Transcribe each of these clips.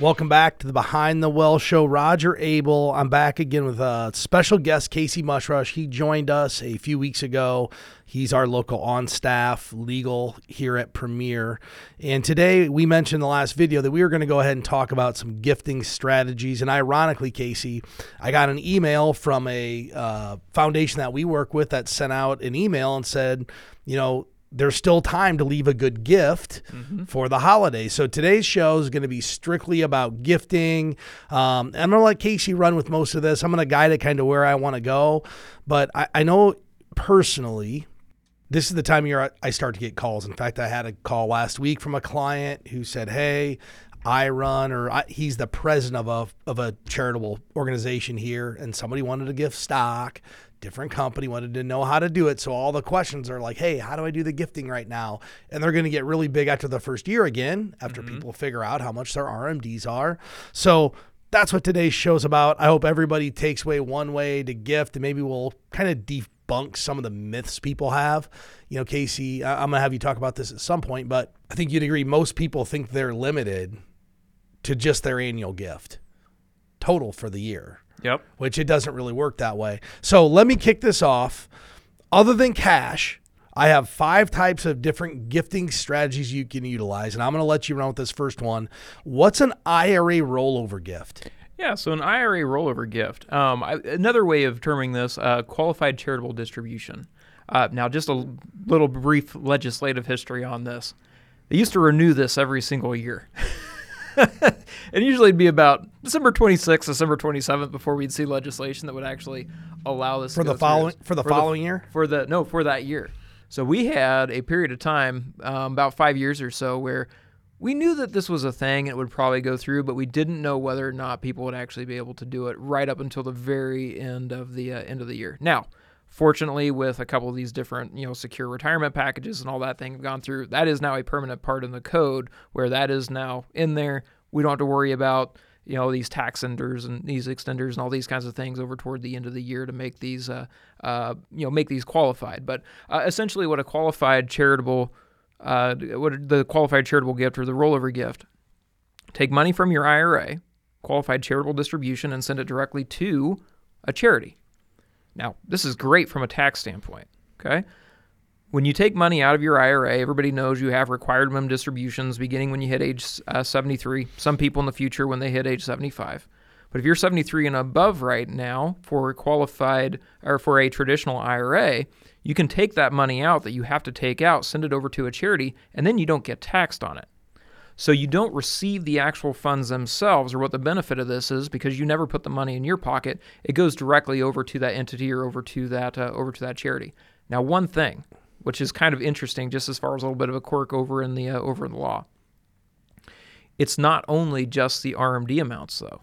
Welcome back to the Behind the Wealth show. Roger Abel. I'm back again with a special guest, Casey Mushrush. He joined us a few weeks ago. He's our local on staff legal here at Premier. And today we mentioned the last video that we were going to go ahead and talk about some gifting strategies. And ironically, Casey, I got an email from a uh, foundation that we work with that sent out an email and said, you know, there's still time to leave a good gift mm-hmm. for the holiday. So today's show is going to be strictly about gifting. Um, I'm going to let Casey run with most of this. I'm going to guide it kind of where I want to go. But I, I, know personally, this is the time of year I start to get calls. In fact, I had a call last week from a client who said, Hey, I run, or I, he's the president of a, of a charitable organization here, and somebody wanted to give stock different company wanted to know how to do it. So all the questions are like hey how do i do the gifting right now? And they're going to get really big after the first year again after mm-hmm. people figure out how much their rmds are. So that's what today's show's about. I hope everybody takes away one way to gift and maybe we'll kind of debunk some of the myths people have. You know casey i'm going to have you talk about this at some point but i think you'd agree most people think they're limited to just their annual gift total for the year Yep. Which it doesn't really work that way. So let me kick this off. Other than cash, I have five types of different gifting strategies you can utilize, and I'm going to let you run with this first one. What's an IRA rollover gift? Yeah, so an IRA rollover gift. Um, I, another way of terming this, uh, qualified charitable distribution. Uh, now, just a little brief legislative history on this. They used to renew this every single year. and usually it'd be about December 26th, December 27th before we'd see legislation that would actually allow this for the following for the for following the, year. For the no, for that year. So we had a period of time, um, about five years or so, where we knew that this was a thing and it would probably go through, but we didn't know whether or not people would actually be able to do it right up until the very end of the uh, end of the year. Now, Fortunately, with a couple of these different, you know, secure retirement packages and all that thing have gone through, that is now a permanent part in the code where that is now in there. We don't have to worry about, you know, these tax enders and these extenders and all these kinds of things over toward the end of the year to make these, uh, uh, you know, make these qualified. But uh, essentially, what a qualified charitable, uh, what the qualified charitable gift or the rollover gift, take money from your IRA, qualified charitable distribution, and send it directly to a charity. Now, this is great from a tax standpoint, okay? When you take money out of your IRA, everybody knows you have required minimum distributions beginning when you hit age uh, 73. Some people in the future when they hit age 75. But if you're 73 and above right now for qualified or for a traditional IRA, you can take that money out that you have to take out, send it over to a charity, and then you don't get taxed on it. So you don't receive the actual funds themselves or what the benefit of this is because you never put the money in your pocket. It goes directly over to that entity or over to that uh, over to that charity. Now, one thing which is kind of interesting, just as far as a little bit of a quirk over in the uh, over in the law. It's not only just the RMD amounts though.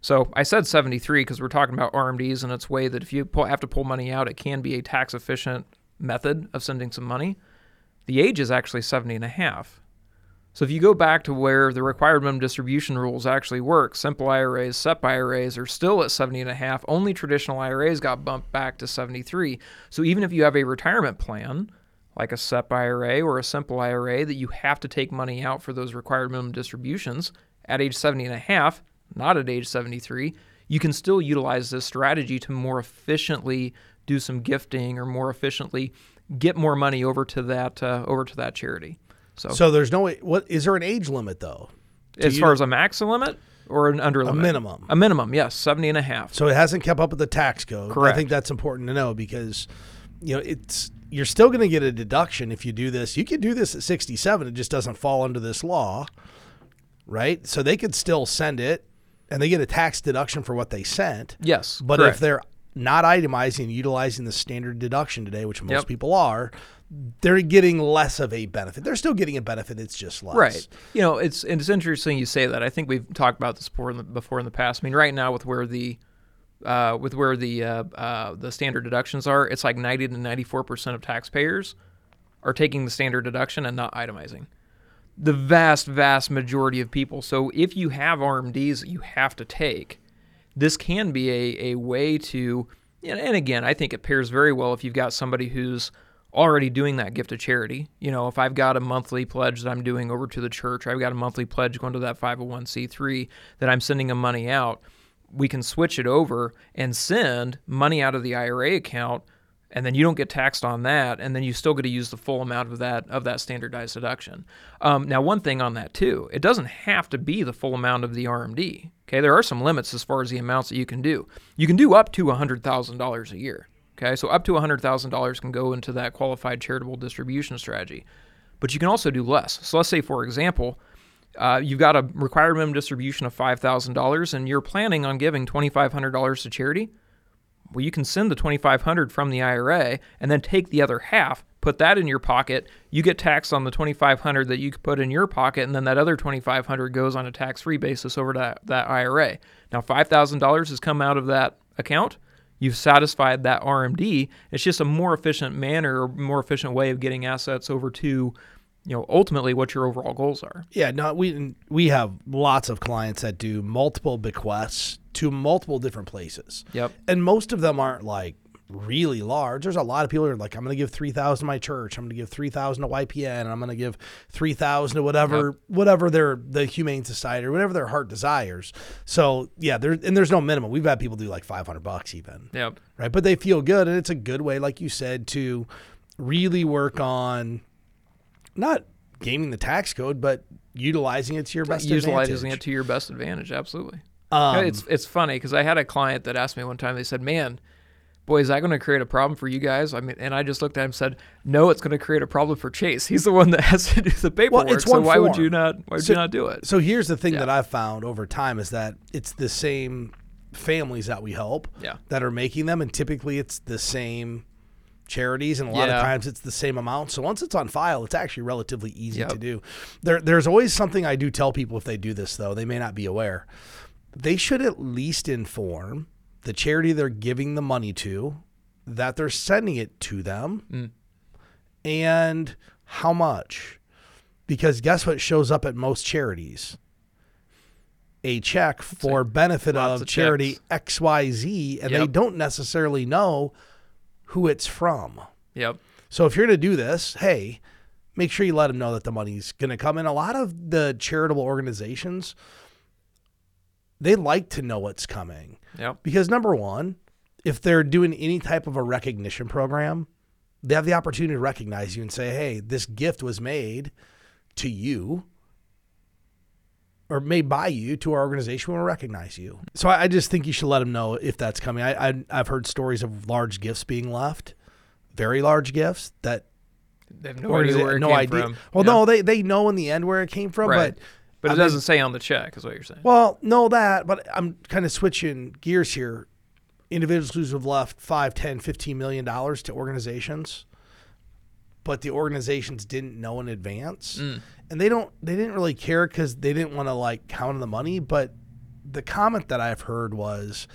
So I said 73 because we're talking about RMDs and its way that if you pull, have to pull money out, it can be a tax efficient method of sending some money. The age is actually 70 and a half. So if you go back to where the required minimum distribution rules actually work, simple IRAs, SEP IRAs are still at 70 and a half. Only traditional IRAs got bumped back to 73. So even if you have a retirement plan, like a SEP IRA or a simple IRA that you have to take money out for those required minimum distributions at age 70 and a half, not at age 73, you can still utilize this strategy to more efficiently do some gifting or more efficiently get more money over to that uh, over to that charity. So, so there's no what is there an age limit though? As far as a max limit or an under limit? A minimum. A minimum, yes, 70 and a half. So it hasn't kept up with the tax code. Correct. I think that's important to know because you know, it's you're still going to get a deduction if you do this. You can do this at 67, it just doesn't fall under this law. Right? So they could still send it and they get a tax deduction for what they sent. Yes. But correct. if they're not itemizing utilizing the standard deduction today, which most yep. people are, they're getting less of a benefit. They're still getting a benefit. It's just less. Right. You know, it's and it's interesting you say that. I think we've talked about this before in the, before in the past. I mean, right now with where the uh, with where the uh, uh, the standard deductions are, it's like 90 to 94 percent of taxpayers are taking the standard deduction and not itemizing. The vast, vast majority of people. So if you have RMDs that you have to take, this can be a, a way to, and again, I think it pairs very well if you've got somebody who's already doing that gift to charity. You know, if I've got a monthly pledge that I'm doing over to the church, I've got a monthly pledge going to that 501c3 that I'm sending them money out, we can switch it over and send money out of the IRA account and then you don't get taxed on that, and then you still get to use the full amount of that of that standardized deduction. Um, now, one thing on that too, it doesn't have to be the full amount of the RMD. Okay, there are some limits as far as the amounts that you can do. You can do up to hundred thousand dollars a year. Okay, so up to hundred thousand dollars can go into that qualified charitable distribution strategy, but you can also do less. So let's say, for example. Uh, you've got a required minimum distribution of $5,000 and you're planning on giving $2,500 to charity well, you can send the 2500 from the IRA and then take the other half, put that in your pocket. You get taxed on the 2500 that you put in your pocket, and then that other 2500 goes on a tax-free basis over to that, that IRA. Now, $5,000 has come out of that account. You've satisfied that RMD. It's just a more efficient manner, or more efficient way of getting assets over to you know ultimately what your overall goals are. Yeah, no, we we have lots of clients that do multiple bequests to multiple different places. Yep. And most of them aren't like really large. There's a lot of people who are like, I'm going to give three thousand to my church. I'm going to give three thousand to YPN. And I'm going to give three thousand to whatever, yep. whatever their the Humane Society or whatever their heart desires. So yeah, there and there's no minimum. We've had people do like 500 bucks even. Yep. Right, but they feel good, and it's a good way, like you said, to really work on not gaming the tax code, but utilizing it to your best utilizing advantage. it to your best advantage. Absolutely. Um, it's it's funny because I had a client that asked me one time. They said, "Man, boy, is that going to create a problem for you guys?" I mean, and I just looked at him and said, "No, it's going to create a problem for Chase. He's the one that has to do the paperwork. Well, so why form. would you not? Why would so, you not do it?" So here's the thing yeah. that I've found over time is that it's the same families that we help yeah. that are making them, and typically it's the same charities, and a lot yeah. of times it's the same amount. So once it's on file, it's actually relatively easy yep. to do. There, there's always something I do tell people if they do this, though they may not be aware they should at least inform the charity they're giving the money to that they're sending it to them mm. and how much. Because guess what shows up at most charities? A check for benefit of, of charity checks. XYZ, and yep. they don't necessarily know who it's from. Yep. So if you're going to do this, hey, make sure you let them know that the money's going to come in. A lot of the charitable organizations they like to know what's coming. Yep. Because number one, if they're doing any type of a recognition program, they have the opportunity to recognize you and say, "Hey, this gift was made to you." Or made by you to our organization We will recognize you. So I, I, just think you should let them know if that's coming. I, I I've heard stories of large gifts being left, very large gifts that they have no idea where it no came idea. From. Well, yeah. no, they they know in the end where it came from, right. but but it I doesn't mean, say on the check, is what you're saying. Well, no, that, but I'm kind of switching gears here. Individuals who have left 5, 10, 15 million dollars to organizations, but the organizations didn't know in advance. Mm. And they don't they didn't really care because they didn't want to like count the money. But the comment that I've heard was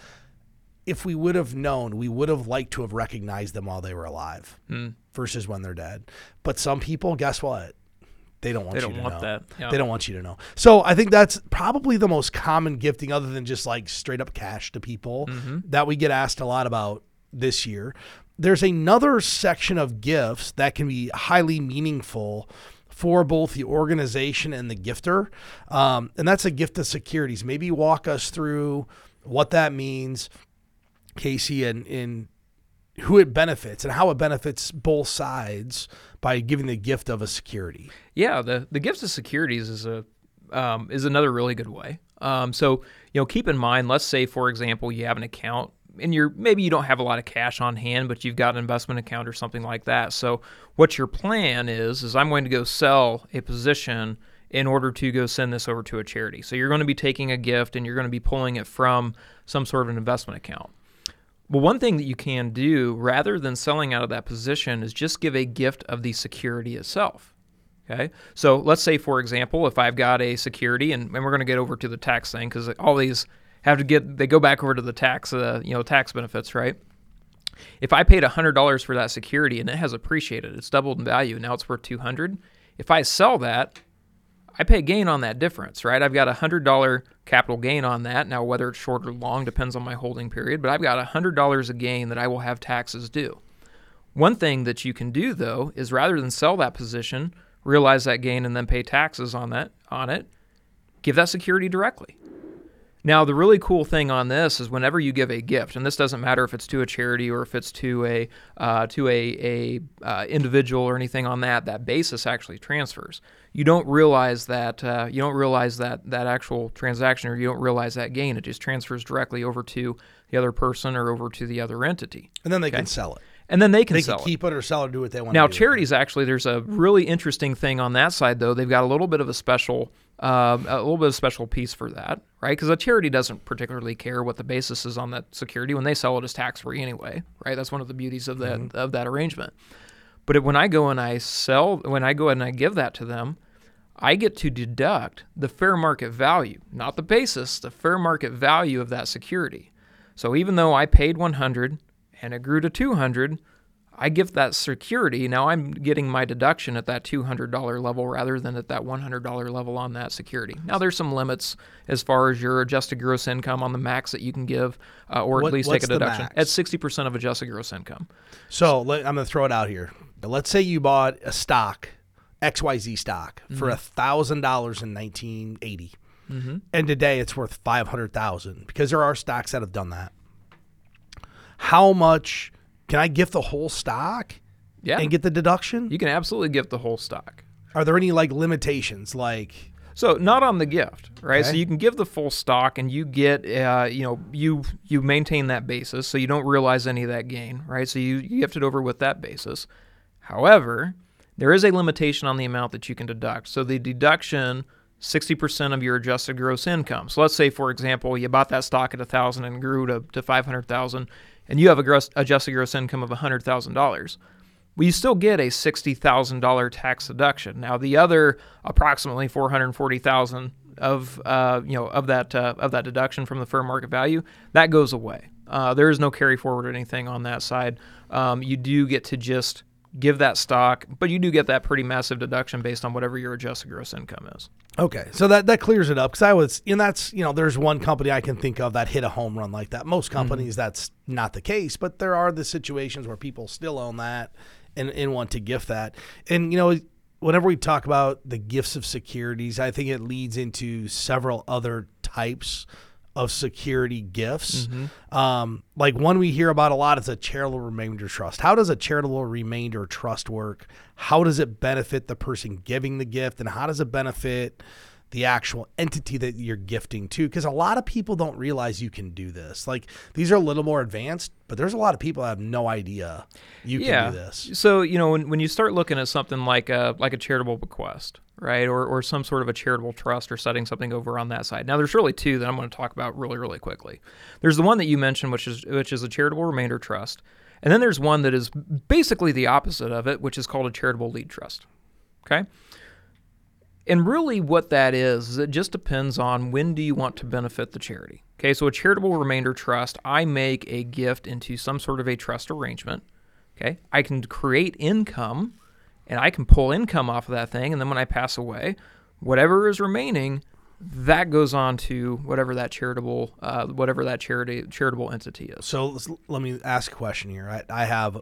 if we would have known, we would have liked to have recognized them while they were alive mm. versus when they're dead. But some people, guess what? They don't want they don't you to want know. that. Yeah. They don't want you to know. So I think that's probably the most common gifting, other than just like straight up cash to people, mm-hmm. that we get asked a lot about this year. There's another section of gifts that can be highly meaningful for both the organization and the gifter, um, and that's a gift of securities. Maybe walk us through what that means, Casey, and in who it benefits and how it benefits both sides by giving the gift of a security. Yeah, the the gifts of securities is a um, is another really good way. Um, so you know, keep in mind. Let's say, for example, you have an account and you're maybe you don't have a lot of cash on hand, but you've got an investment account or something like that. So what your plan is is I'm going to go sell a position in order to go send this over to a charity. So you're going to be taking a gift and you're going to be pulling it from some sort of an investment account. Well, one thing that you can do rather than selling out of that position is just give a gift of the security itself. Okay. So let's say, for example, if I've got a security, and, and we're going to get over to the tax thing because all these have to get, they go back over to the tax, uh, you know, tax benefits, right? If I paid $100 for that security and it has appreciated, it's doubled in value, now it's worth 200. If I sell that, I pay gain on that difference, right? I've got a hundred dollar capital gain on that. Now, whether it's short or long depends on my holding period, but I've got a hundred dollars a gain that I will have taxes due. One thing that you can do though is rather than sell that position, realize that gain and then pay taxes on that on it, give that security directly. Now, the really cool thing on this is whenever you give a gift, and this doesn't matter if it's to a charity or if it's to a uh, to a, a uh, individual or anything on that, that basis actually transfers. You don't realize that uh, you don't realize that that actual transaction, or you don't realize that gain. It just transfers directly over to the other person or over to the other entity, and then they can sell it. and then they can They sell can keep it or sell it, do what they want. Now, to do. charities actually, there's a really interesting thing on that side, though. They've got a little bit of a special, um, a little bit of a special piece for that, right? Because a charity doesn't particularly care what the basis is on that security when they sell it as tax free anyway, right? That's one of the beauties of that Mm-hmm. of that arrangement. But it, when I go and I sell, when I go and I give that to them, I get to deduct the fair market value, not the basis, the fair market value of that security. So even though I paid 100 and it grew to 200, I give that security. Now I'm getting my deduction at that $200 level rather than at that $100 level on that security. Now there's some limits as far as your adjusted gross income on the max that you can give, uh, or What- at least take a deduction at 60% of adjusted gross income. So let, I'm going to throw it out here. But let's say you bought a stock, XYZ stock, for Mm-hmm. a thousand dollars in 1980, and today it's worth five hundred thousand because there are stocks that have done that. How much can I gift the whole stock Yeah, and get the deduction? you can absolutely gift the whole stock. Are there any like limitations? Like So not on the gift, right? So you can give the full stock, and you get, uh, you know, you you maintain that basis, so you don't realize any of that gain, right? So you you gift it over with that basis. However, there is a limitation on the amount that you can deduct. So the deduction. 60% of your adjusted gross income. So let's say, for example, you bought that stock at a 1000 and grew to, to 500000 and you have a gross, adjusted gross income of $100,000 well, you still get a $60,000 tax deduction. Now, the other approximately 440,000 of uh, you know of that uh, of that deduction from the fair market value that goes away. Uh, there is no carry forward or anything on that side. Um, you do get to just give that stock, but you do get that pretty massive deduction based on whatever your adjusted gross income is. Okay, so that that clears it up because I was, and that's you know, there's one company I can think of that hit a home run like that. Most mm-hmm. companies that's not the case, but there are the situations where people still own that and and want to gift that. And you know, whenever we talk about the gifts of securities, I think it leads into several other types of security gifts. Um, like one we hear about a lot is a charitable remainder trust. How does a charitable remainder trust work? How does it benefit the person giving the gift, and how does it benefit the actual entity that you're gifting to? Because a lot of people don't realize you can do this. Like these are a little more advanced, but there's a lot of people that have no idea you can do this. So you know when, when you start looking at something like a like a charitable bequest, right, or or some sort of a charitable trust, or setting something over on that side. Now there's really two that I'm going to talk about really really quickly. There's the one that you mentioned, which is which is a charitable remainder trust, and then there's one that is basically the opposite of it, which is called a charitable lead trust. Okay. And really, what that is, is it just depends on when do you want to benefit the charity. Okay, so a charitable remainder trust, I make a gift into some sort of a trust arrangement. Okay, I can create income and I can pull income off of that thing. And then when I pass away, whatever is remaining, that goes on to whatever that charitable, uh, whatever that charity charitable entity is. So let me ask a question here. I, I have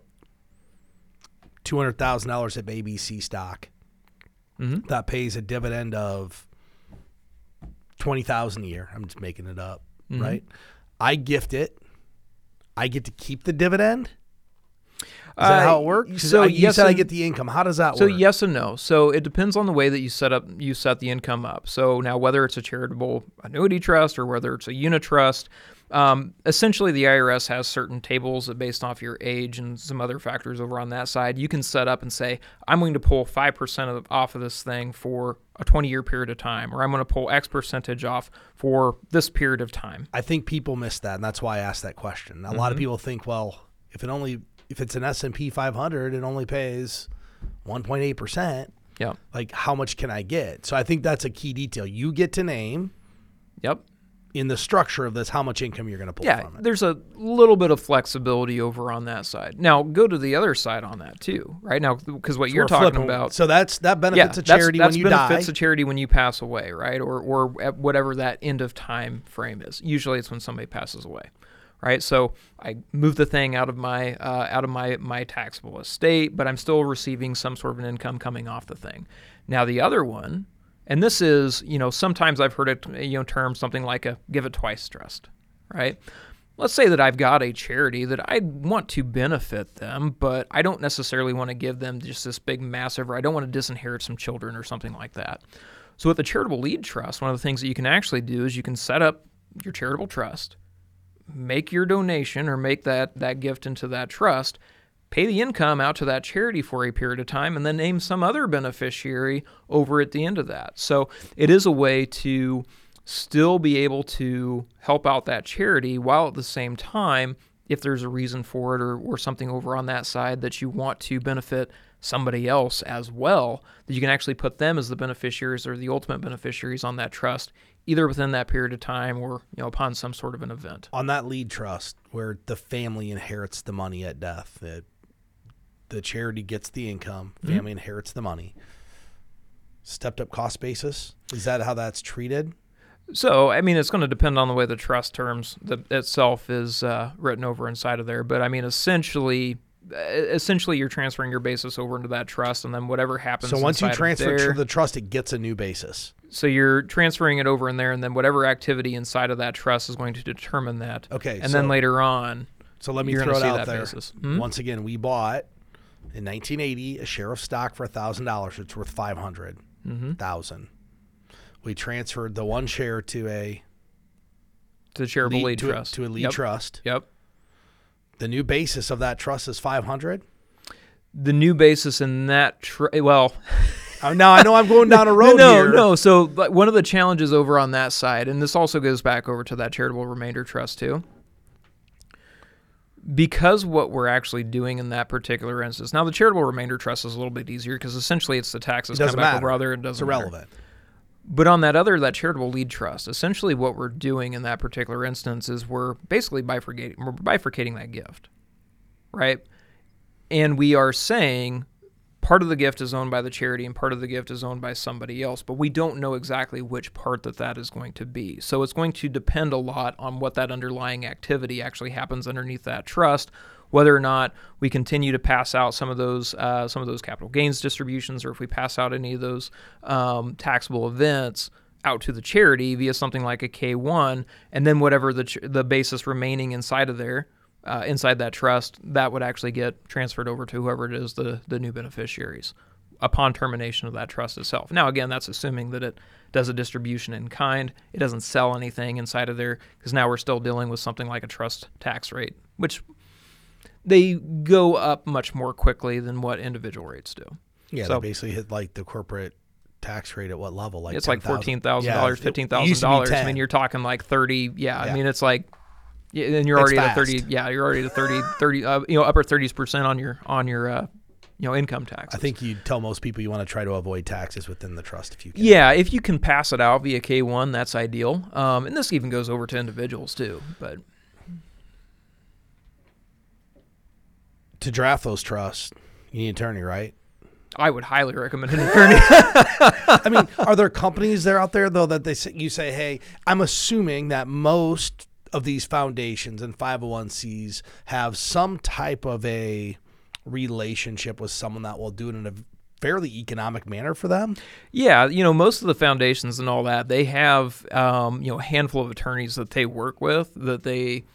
two hundred thousand dollars of ABC stock Mhm. that pays a dividend of twenty thousand a year. I'm just making it up, Mm-hmm. right? I gift it. I get to keep the dividend. Is that how it works? So I- you yes said I get the income. How does that So work? So yes and no. So it depends on the way that you set up you set the income up. So now whether it's a charitable annuity trust or whether it's a unit trust, um, essentially the IRS has certain tables that based off your age and some other factors over on that side. You can set up and say I'm going to pull five percent of off of this thing for a 20 year period of time, or I'm going to pull X percentage off for this period of time. I think people miss that, and that's why I asked that question. A Mm-hmm. lot of people think, well, if it only if it's an S and P 500, it only pays 1.8 percent. Yeah. Like, how much can I get? So I think that's a key detail. You get to name Yep. In the structure of this how much income you're going to pull Yeah, from it. there's a little bit of flexibility over on that side. Now, go to the other side on that too, right? Now, because what you're talking flipping- about, So that's that yeah, benefits a charity that's when you die. That benefits a charity when you pass away, right? Or or at whatever that end of time frame is. Usually, it's when somebody passes away, right? So I move the thing out of my uh, out of my my taxable estate, but I'm still receiving some sort of an income coming off the thing. Now the other one, and this is you know sometimes I've heard it you know term something like a give it twice trust, right? Let's say that I've got a charity that I want to benefit them, but I don't necessarily want to give them just this big massive, or I don't want to disinherit some children or something like that. So with the charitable lead trust, one of the things that you can actually do is you can set up your charitable trust, make your donation or make that that gift into that trust, pay the income out to that charity for a period of time and then name some other beneficiary over at the end of that. So it is a way to still be able to help out that charity while at the same time if there's a reason for it or, or something over on that side that you want to benefit somebody else as well, that you can actually put them as the beneficiaries or the ultimate beneficiaries on that trust, either within that period of time or you know upon some sort of an event. On that lead trust, where the family inherits the money at death, the, the charity gets the income, family mm-hmm. inherits the money. Stepped up cost basis is that how that's treated? So, I mean, it's going to depend on the way the trust terms the, itself is uh, written over inside of there. But I mean, essentially, essentially you're transferring your basis over into that trust and then whatever happens so once you transfer there, to the trust it gets a new basis so you're transferring it over in there and then whatever activity inside of that trust is going to determine that okay and so, then later on so let me throw it out there hmm? once again we bought in 1980 a share of stock for $1000 it's worth 500000 mm-hmm. we transferred the one share to a to the charitable lead, lead to trust a, to a lead yep. trust yep the new basis of that trust is 500 the new basis in that tr- well uh, now I know I'm going down a road no, here. No, So one of the challenges over on that side, and this also goes back over to that charitable remainder trust too, because what we're actually doing in that particular instance. Now the charitable remainder trust is a little bit easier because essentially it's the taxes come back over other. It doesn't it's irrelevant. Matter. But on that other, that charitable lead trust, essentially what we're doing in that particular instance is we're basically bifurcating, we're bifurcating that gift, right? And we are saying part of the gift is owned by the charity and part of the gift is owned by somebody else, but we don't know exactly which part that that is going to be. So it's going to depend a lot on what that underlying activity actually happens underneath that trust whether or not we continue to pass out some of those uh, some of those capital gains distributions, or if we pass out any of those um, taxable events out to the charity via something like a K1, and then whatever the ch- the basis remaining inside of there. Uh, inside that trust, that would actually get transferred over to whoever it is the, the new beneficiaries upon termination of that trust itself. Now, again, that's assuming that it does a distribution in kind. It doesn't sell anything inside of there because now we're still dealing with something like a trust tax rate, which they go up much more quickly than what individual rates do. Yeah, so, they basically hit like the corporate tax rate at what level? Like it's 10, like fourteen thousand yeah, dollars, fifteen thousand dollars. I mean, you're talking like thirty. Yeah, yeah. I mean, it's like, yeah, then you're already at thirty. Yeah, you're already at 30, 30 uh, you know, upper thirties percent on your on your uh, you know income tax. I think you tell most people you want to try to avoid taxes within the trust if you can. Yeah, if you can pass it out via K one, that's ideal. Um, and this even goes over to individuals too, but. to draft those trusts, you need an attorney, right? I would highly recommend an attorney. I mean, are there companies there out there though that they say, you say, hey, I'm assuming that most of these foundations and 501cs have some type of a relationship with someone that will do it in a fairly economic manner for them. Yeah, you know, most of the foundations and all that, they have um, you know a handful of attorneys that they work with that they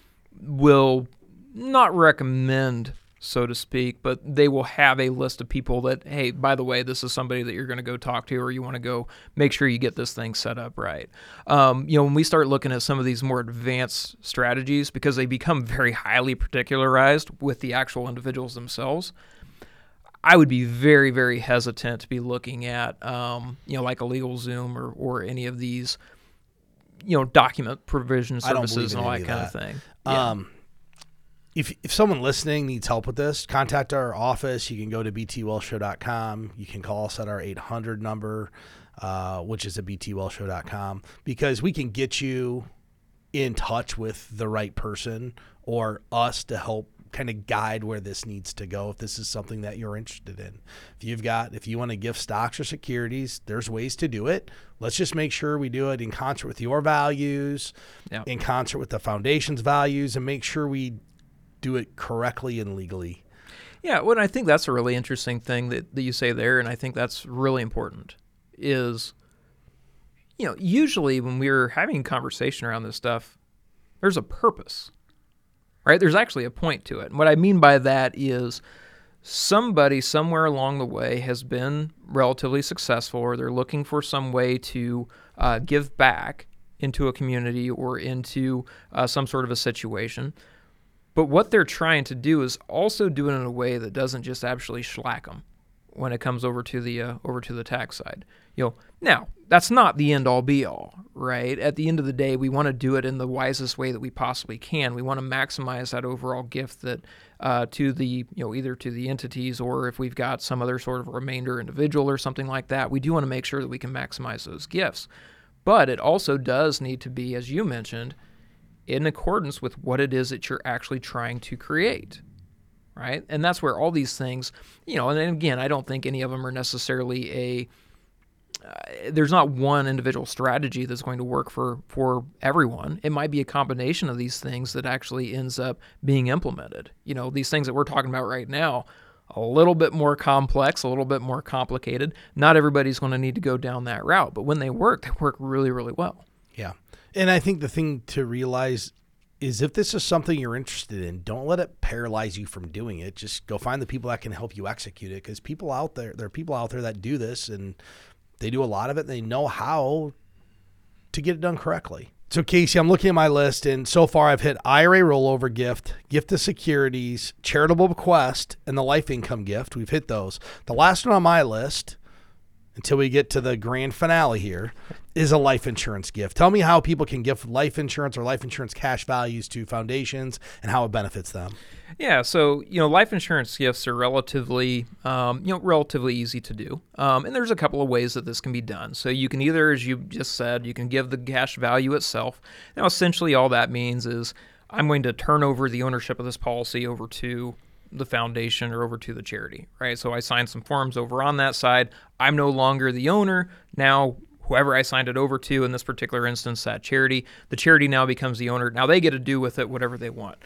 will not recommend so to speak, but they will have a list of people that, hey, by the way, this is somebody that you're going to go talk to, or you want to go make sure you get this thing set up right. Um, you know, when we start looking at some of these more advanced strategies, because they become very highly particularized with the actual individuals themselves, I would be very, very hesitant to be looking at, um, you know, like a LegalZoom or, or any of these, you know, document provision services and all that kind that. of thing. Yeah. If, if someone listening needs help with this, contact our office. You can go to btwealthshow.com. You can call us at our 800 number, uh, which is at btwealthshow.com, because we can get you in touch with the right person or us to help kind of guide where this needs to go if this is something that you're interested in. If you've got if you want to gift stocks or securities, there's ways to do it. Let's just make sure we do it in concert with your values, Yeah. in concert with the foundation's values and make sure we do it correctly and legally. Yeah, well, I think that's a really interesting thing that, that you say there, and I think that's really important. Is you know, usually when we're having a conversation around this stuff, there's a purpose, right? There's actually a point to it. And what I mean by that is somebody somewhere along the way has been relatively successful, or they're looking for some way to uh, give back into a community or into uh, some sort of a situation. But what they're trying to do is also do it in a way that doesn't just actually schlack them when it comes over to the uh, over to the tax side. You know, now that's not the end all be all, right? At the end of the day, we want to do it in the wisest way that we possibly can. We want to maximize that overall gift that uh, to the you know either to the entities or if we've got some other sort of remainder individual or something like that. We do want to make sure that we can maximize those gifts, but it also does need to be, as you mentioned, in accordance with what it is that you're actually trying to create right? And that's where all these things you know and again i don't think any of them are necessarily a uh, there's not one individual strategy that's going to work for for everyone. It might be a combination of these things that actually ends up being implemented. You know these things that we're talking about right now a little bit more complex a little bit more complicated. Not everybody's going to need to go down that route but when they work they work really really well. Yeah. And I think the thing to realize is if this is something you're interested in, don't let it paralyze you from doing it. Just go find the people that can help you execute it because people out there, there are people out there that do this and they do a lot of it and they know how to get it done correctly. So, Casey, I'm looking at my list, and so far I've hit IRA rollover gift, gift of securities, charitable bequest, and the life income gift. We've hit those. The last one on my list until we get to the grand finale here is a life insurance gift. Tell me how people can gift life insurance or life insurance cash values to foundations and how it benefits them. Yeah, so you know, life insurance gifts are relatively, um, you know, relatively easy to do, um, and there's a couple of ways that this can be done. So you can either, as you just said, you can give the cash value itself. Now, essentially, all that means is I'm going to turn over the ownership of this policy over to the foundation or over to the charity, right? So I signed some forms over on that side. I'm no longer the owner. Now, whoever I signed it over to, in this particular instance, that charity, the charity now becomes the owner. Now they get to do with it whatever they want.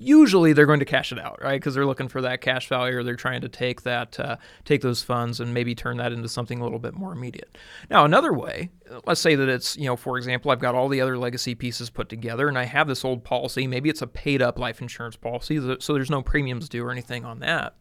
Usually they're going to cash it out, right? Because they're looking for that cash value, or they're trying to take that, uh, take those funds, and maybe turn that into something a little bit more immediate. Now, another way, let's say that it's, you know, for example, I've got all the other legacy pieces put together, and I have this old policy. Maybe it's a paid-up life insurance policy, so there's no premiums due or anything on that.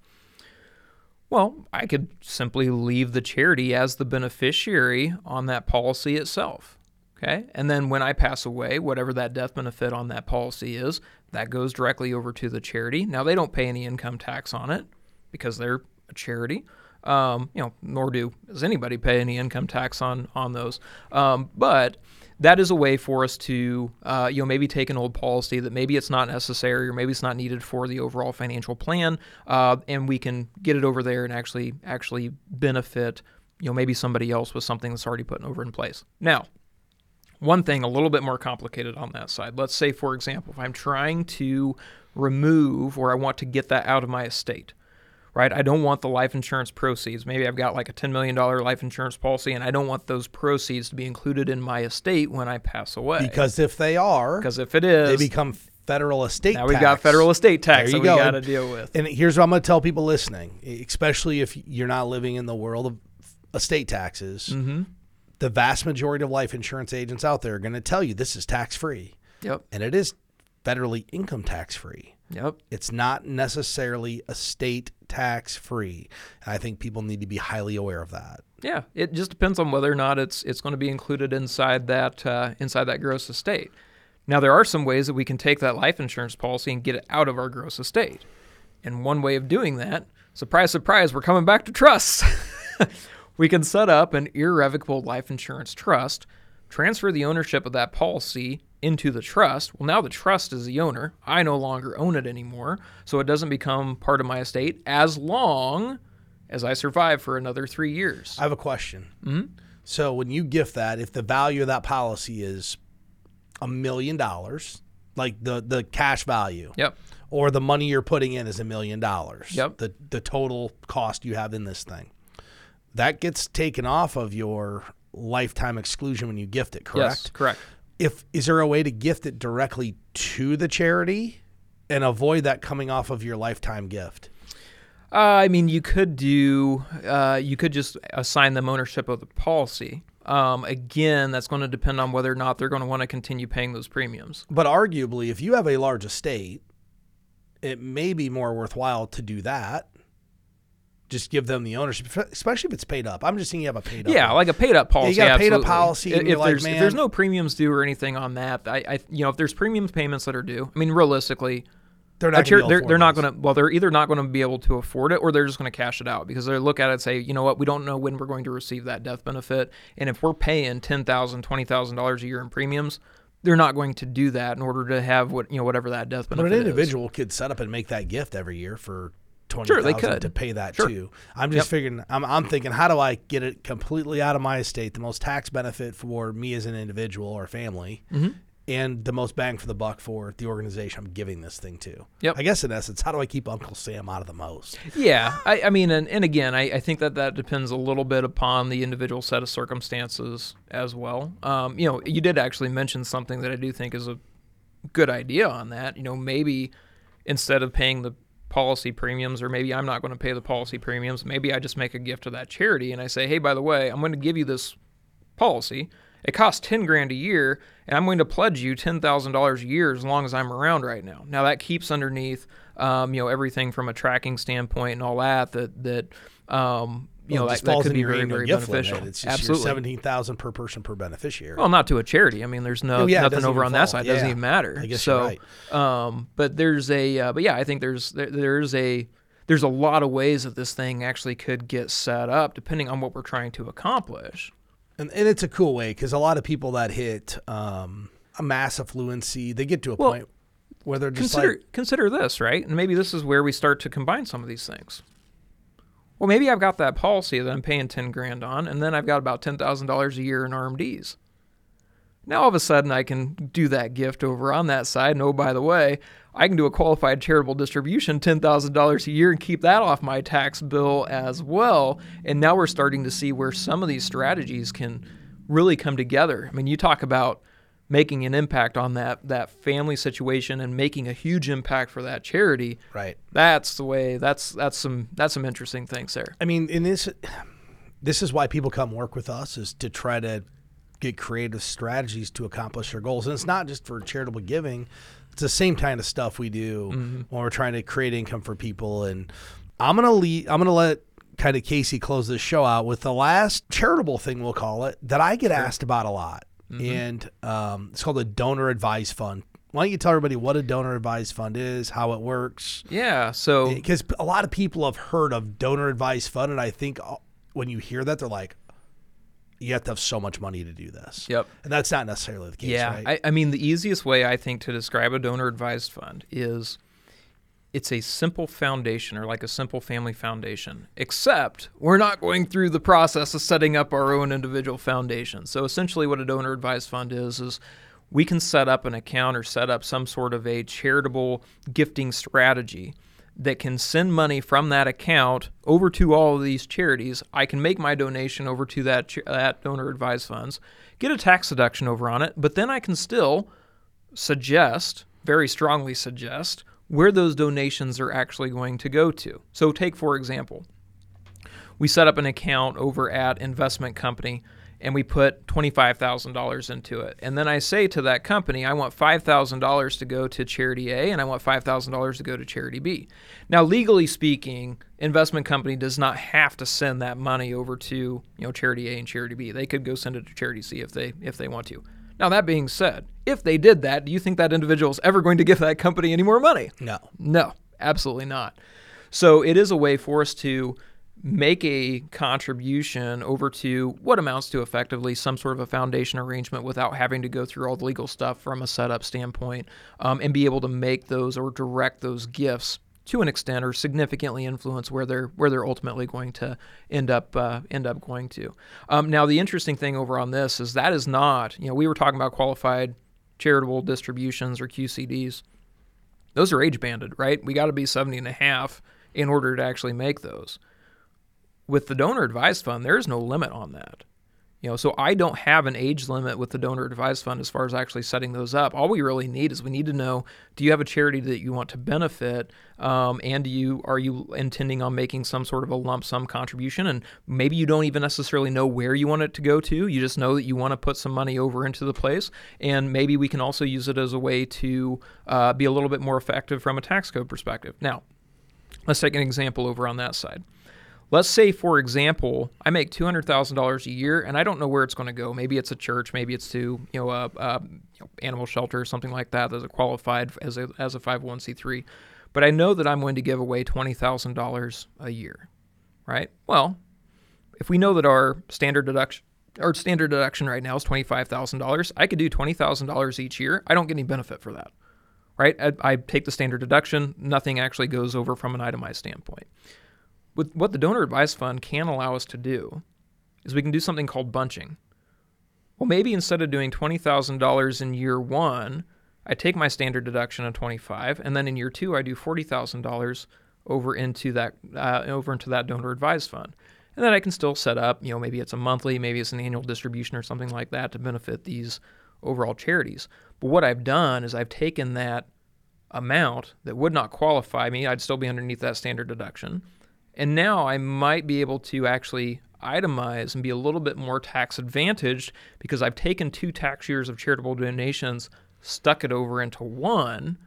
Well, I could simply leave the charity as the beneficiary on that policy itself. Okay. And then when I pass away, whatever that death benefit on that policy is, that goes directly over to the charity. Now, they don't pay any income tax on it because they're a charity. Um, you know, nor do does anybody pay any income tax on on those. Um, but that is a way for us to, uh, you know, maybe take an old policy that maybe it's not necessary or maybe it's not needed for the overall financial plan, uh, and we can get it over there and actually actually benefit, you know, maybe somebody else with something that's already put over in place. Now, one thing a little bit more complicated on that side. Let's say, for example, if I'm trying to remove or I want to get that out of my estate, right? I don't want the life insurance proceeds. Maybe I've got like a $10 million life insurance policy and I don't want those proceeds to be included in my estate when I pass away. Because if they are, Because if it is, they become federal estate now tax. we've got federal estate tax There that you we go. got to deal with. And here's what I'm going to tell people listening, especially if you're not living in the world of estate taxes. Mm-hmm. The vast majority of life insurance agents out there are going to tell you this is tax free, Yep. and it is federally income tax free. Yep. It's not necessarily estate tax free. And I think people need to be highly aware of that. Yeah, it just depends on whether or not it's it's going to be included inside that uh, inside that gross estate. Now there are some ways that we can take that life insurance policy and get it out of our gross estate. And one way of doing that, surprise surprise, we're coming back to trusts. we can set up an irrevocable life insurance trust, transfer the ownership of that policy into the trust. Well, now the trust is the owner. I no longer own it anymore, so it doesn't become part of my estate as long as I survive for another three years. I have a question. Mm-hmm. So when you gift that, if the value of that policy is a million dollars, like the the cash value. Yep. Or the money you're putting in is a million dollars. Yep. The the total cost you have in this thing. That gets taken off of your lifetime exclusion when you gift it, correct? Yes, correct. If is there a way to gift it directly to the charity and avoid that coming off of your lifetime gift? Uh, I mean, you could do, uh, you could just assign them ownership of the policy. Um, again, that's going to depend on whether or not they're going to want to continue paying those premiums. But arguably, if you have a large estate, it may be more worthwhile to do that. Just give them the ownership, especially if it's paid up. I'm just saying you have a paid up. Yeah, like a paid up policy. you got a paid up policy, If, you're like, there's, if there's no premiums due or anything on that, I, I, you know, if there's premiums payments that are due, I mean, realistically, they're not. they're, they're not going to well they're either not going to be able to afford it or they're just going to cash it out because they look at it and say you know what we don't know when we're going to receive that death benefit and if we're paying $10000 $20000 a year in premiums they're not going to do that in order to have what you know whatever that death benefit. But an is. individual could set up and make that gift every year for twenty Sure, they could. to pay that Sure. too. I'm just figuring. I'm, I'm thinking, how do I get it completely out of my estate, the most tax benefit for me as an individual or family, Mm-hmm. and the most bang for the buck for the organization I'm giving this thing to. Yep. I guess in essence, how do I keep Uncle Sam out of the most? Yeah, I, I mean, and, and again, I, I think that that depends a little bit upon the individual set of circumstances as well. Um, you know, you did actually mention something that I do think is a good idea on that. You know, maybe instead of paying the policy premiums, or maybe I'm not going to pay the policy premiums, maybe I just make a gift to that charity and I say, hey, by the way, I'm going to give you this policy. It costs ten grand a year, and I'm going to pledge you ten thousand dollars a year as long as I'm around right now. Now that keeps underneath, um, you know, everything from a tracking standpoint and all that. That that um, you Well, know it that, that could be very very beneficial. Limit. It's just Absolutely. seventeen thousand per person per beneficiary. Well, not to a charity. I mean, there's no Oh, yeah, nothing over on that fall. side. Doesn't even matter. I guess so. you're Um, but there's a, uh, but yeah, I think there's there, there's a there's a lot of ways that this thing actually could get set up depending on what we're trying to accomplish. and, and it's a cool way because a lot of people that hit um, a mass affluency, they get to a Well, point where they're just consider like, consider this, right? And maybe this is where we start to combine some of these things. Well, maybe I've got that policy that I'm paying ten grand on, and then I've got about ten thousand dollars a year in RMDs. Now all of a sudden I can do that gift over on that side. And oh, by the way, I can do a qualified charitable distribution, ten thousand dollars a year, and keep that off my tax bill as well. And now we're starting to see where some of these strategies can really come together. I mean, you talk about making an impact on that that family situation and making a huge impact for that charity. right. That's the way. That's that's some that's some interesting things there. I mean, in this, this is why people come work with us is to try to get creative strategies to accomplish their goals. And it's not just for charitable giving; it's the same kind of stuff we do mm-hmm. when we're trying to create income for people. And I'm gonna lead. I'm gonna let kind of Casey close this show out with the last charitable thing we'll call it that I get asked about a lot, and um, it's called a donor advised fund. Why don't you tell everybody what a donor advised fund is, how it works? Yeah. So because a lot of people have heard of donor advised fund, and I think uh, when you hear that, they're like, "You have to have so much money to do this." Yep. and that's not necessarily the case. Yeah, right? I, I mean, the easiest way I think to describe a donor advised fund is it's a simple foundation or like a simple family foundation, except we're not going through the process of setting up our own individual foundation. So essentially, what a donor advised fund is, is we can set up an account or set up some sort of a charitable gifting strategy that can send money from that account over to all of these charities. I can make my donation over to that that donor advised funds, get a tax deduction over on it, but then I can still suggest, very strongly suggest, where those donations are actually going to go to. So take for example, we set up an account over at investment company and we put $25,000 into it. And then I say to that company, I want $5,000 to go to charity A and I want $5,000 to go to charity B. Now, legally speaking, investment company does not have to send that money over to, you know, charity A and charity B. They could go send it to charity C if they if they want to. Now, that being said, if they did that, do you think that individual is ever going to give that company any more money? no. No, absolutely not. So it is a way for us to make a contribution over to what amounts to effectively some sort of a foundation arrangement without having to go through all the legal stuff from a setup standpoint um, and be able to make those or direct those gifts to an extent or significantly influence where they're where they're ultimately going to end up uh, end up going to. Um, now the interesting thing over on this is that is not you know we were talking about qualified charitable distributions or QCDs, those are age banded, right? We got to be 70 and a half in order to actually make those. With the donor advised fund, there is no limit on that. You know, so I don't have an age limit with the donor advised fund as far as actually setting those up. All we really need is we need to know: Do you have a charity that you want to benefit, um, and do you are you intending on making some sort of a lump sum contribution? And maybe you don't even necessarily know where you want it to go to. You just know that you want to put some money over into the place, and maybe we can also use it as a way to uh, be a little bit more effective from a tax code perspective. Now, let's take an example over on that side. Let's say, for example, I make two hundred thousand dollars a year, and I don't know where it's going to go. Maybe it's a church, maybe it's to you know a, a you know, animal shelter or something like that that's qualified as a as a five hundred one c three. But I know that I'm going to give away twenty thousand dollars a year, right? Well, if we know that our standard deduction our standard deduction right now is twenty five thousand dollars, I could do twenty thousand dollars each year. I don't get any benefit for that, right? I, I take the standard deduction. Nothing actually goes over from an itemized standpoint with what the donor advised fund can allow us to do is we can do something called bunching. Well, maybe instead of doing $20,000 in year one, I take my standard deduction of 25, and then in year two, I do $40,000 over into that uh, over into that donor advised fund, and then I can still set up, you know, maybe it's a monthly, maybe it's an annual distribution or something like that to benefit these overall charities. But what I've done is I've taken that amount that would not qualify me, I'd still be underneath that standard deduction, and now I might be able to actually itemize and be a little bit more tax advantaged because I've taken two tax years of charitable donations, stuck it over into one.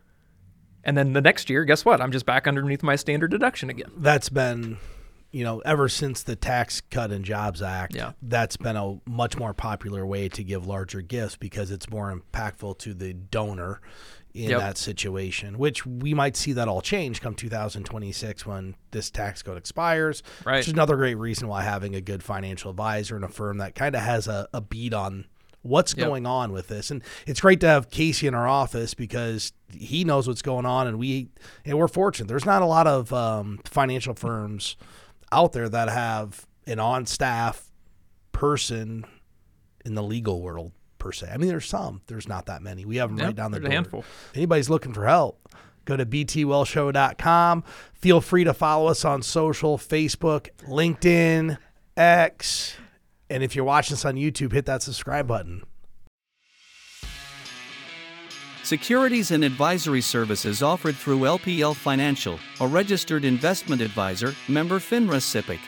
And then the next year, guess what? I'm just back underneath my standard deduction again. That's been, you know, ever since the Tax Cut and Jobs Act, Yeah. that's been a much more popular way to give larger gifts because it's more impactful to the donor in Yep. that situation, which we might see that all change come 2026 when this tax code expires. Right. Which is another great reason why having a good financial advisor and a firm that kind of has a, a beat on what's Yep. going on with this. And it's great to have Casey in our office because he knows what's going on and we and we're fortunate. There's not a lot of um, financial firms out there that have an on staff person in the legal world per se. I mean, there's some. There's not that many. We have them Yeah, right down the there's door. a handful. If anybody's looking for help, go to btwealthshow.com. Feel free to follow us on social, Facebook, LinkedIn, X, and if you're watching us on YouTube, hit that subscribe button. Securities and advisory services offered through LPL Financial, a registered investment advisor, member FINRA SIPC.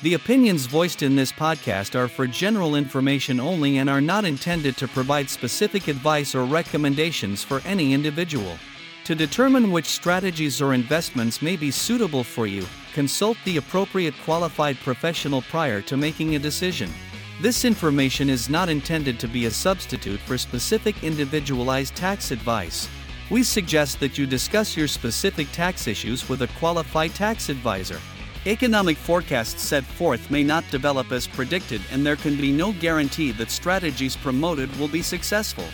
The opinions voiced in this podcast are for general information only and are not intended to provide specific advice or recommendations for any individual. To determine which strategies or investments may be suitable for you, consult the appropriate qualified professional prior to making a decision. This information is not intended to be a substitute for specific individualized tax advice. We suggest that you discuss your specific tax issues with a qualified tax advisor. Economic forecasts set forth may not develop as predicted, and there can be no guarantee that strategies promoted will be successful.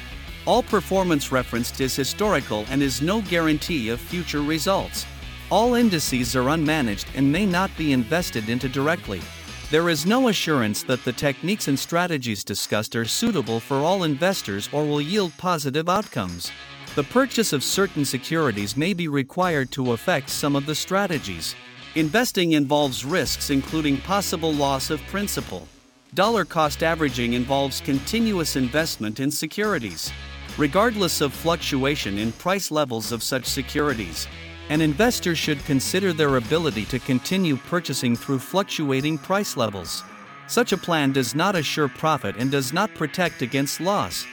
All performance referenced is historical and is no guarantee of future results. All indices are unmanaged and may not be invested into directly. There is no assurance that the techniques and strategies discussed are suitable for all investors or will yield positive outcomes. The purchase of certain securities may be required to affect some of the strategies. Investing involves risks including possible loss of principal. Dollar cost averaging involves continuous investment in securities. Regardless of fluctuation in price levels of such securities, an investor should consider their ability to continue purchasing through fluctuating price levels. Such a plan does not assure profit and does not protect against loss.